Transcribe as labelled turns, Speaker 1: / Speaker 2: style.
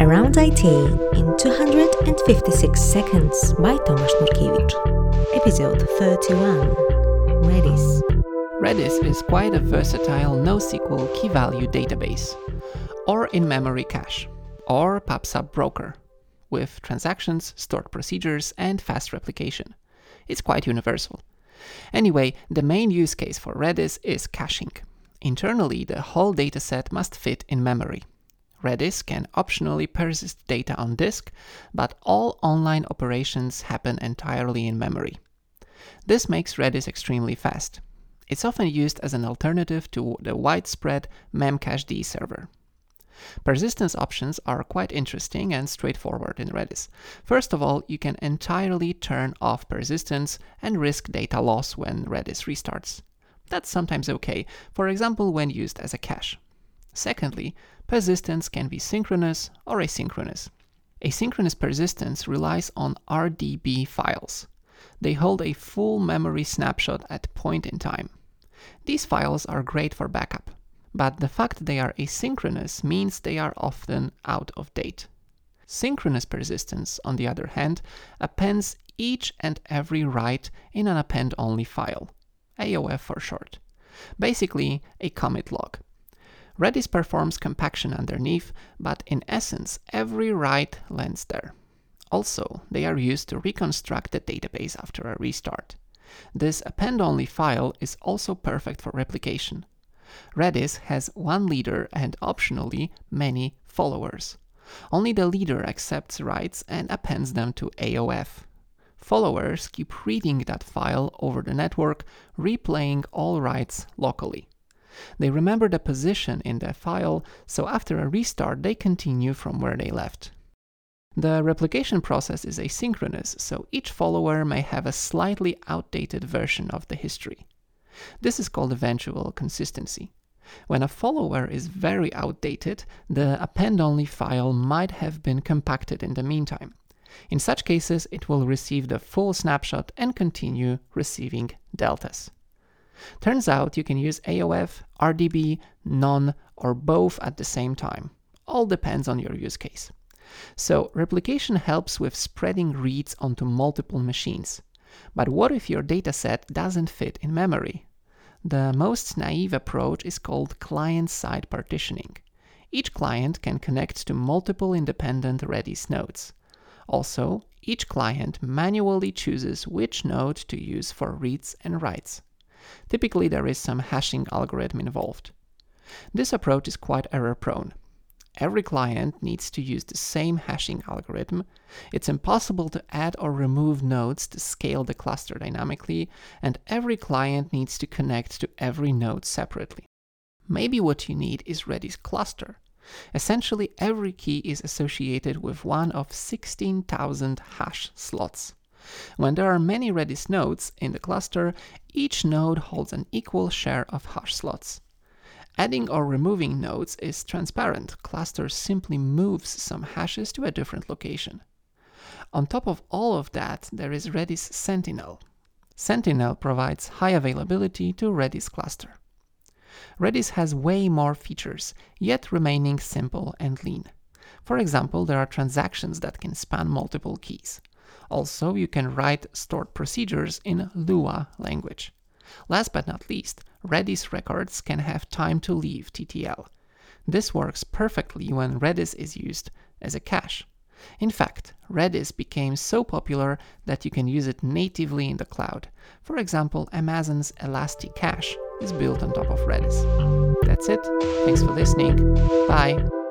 Speaker 1: Around IT in 256 Seconds by Tomasz Nurkiewicz. Episode 31 Redis.
Speaker 2: Redis is quite a versatile NoSQL key value database, or in memory cache, or PubSub broker, with transactions, stored procedures, and fast replication. It's quite universal. Anyway, the main use case for Redis is caching. Internally, the whole dataset must fit in memory. Redis can optionally persist data on disk, but all online operations happen entirely in memory. This makes Redis extremely fast. It's often used as an alternative to the widespread Memcached server. Persistence options are quite interesting and straightforward in Redis. First of all, you can entirely turn off persistence and risk data loss when Redis restarts. That's sometimes okay, for example when used as a cache. Secondly, persistence can be synchronous or asynchronous. Asynchronous persistence relies on RDB files. They hold a full memory snapshot at point in time. These files are great for backup, but the fact they are asynchronous means they are often out of date. Synchronous persistence, on the other hand, appends each and every write in an append-only file. AOF for short. Basically, a commit log. Redis performs compaction underneath, but in essence, every write lands there. Also, they are used to reconstruct the database after a restart. This append-only file is also perfect for replication. Redis has one leader and optionally many followers. Only the leader accepts writes and appends them to AOF followers keep reading that file over the network, replaying all writes locally. They remember the position in the file, so after a restart, they continue from where they left. The replication process is asynchronous, so each follower may have a slightly outdated version of the history. This is called eventual consistency. When a follower is very outdated, the append only file might have been compacted in the meantime. In such cases, it will receive the full snapshot and continue receiving deltas. Turns out you can use AOF, RDB, none, or both at the same time. All depends on your use case. So, replication helps with spreading reads onto multiple machines. But what if your dataset doesn't fit in memory? The most naive approach is called client side partitioning. Each client can connect to multiple independent Redis nodes. Also, each client manually chooses which node to use for reads and writes. Typically, there is some hashing algorithm involved. This approach is quite error prone. Every client needs to use the same hashing algorithm. It's impossible to add or remove nodes to scale the cluster dynamically, and every client needs to connect to every node separately. Maybe what you need is Redis cluster, Essentially, every key is associated with one of 16,000 hash slots. When there are many Redis nodes in the cluster, each node holds an equal share of hash slots. Adding or removing nodes is transparent. Cluster simply moves some hashes to a different location. On top of all of that, there is Redis Sentinel. Sentinel provides high availability to Redis cluster. Redis has way more features, yet remaining simple and lean. For example, there are transactions that can span multiple keys. Also, you can write stored procedures in Lua language. Last but not least, Redis records can have time to live TTL. This works perfectly when Redis is used as a cache. In fact, Redis became so popular that you can use it natively in the cloud. For example, Amazon's ElastiCache is built on top of Redis. That's it. Thanks for listening. Bye.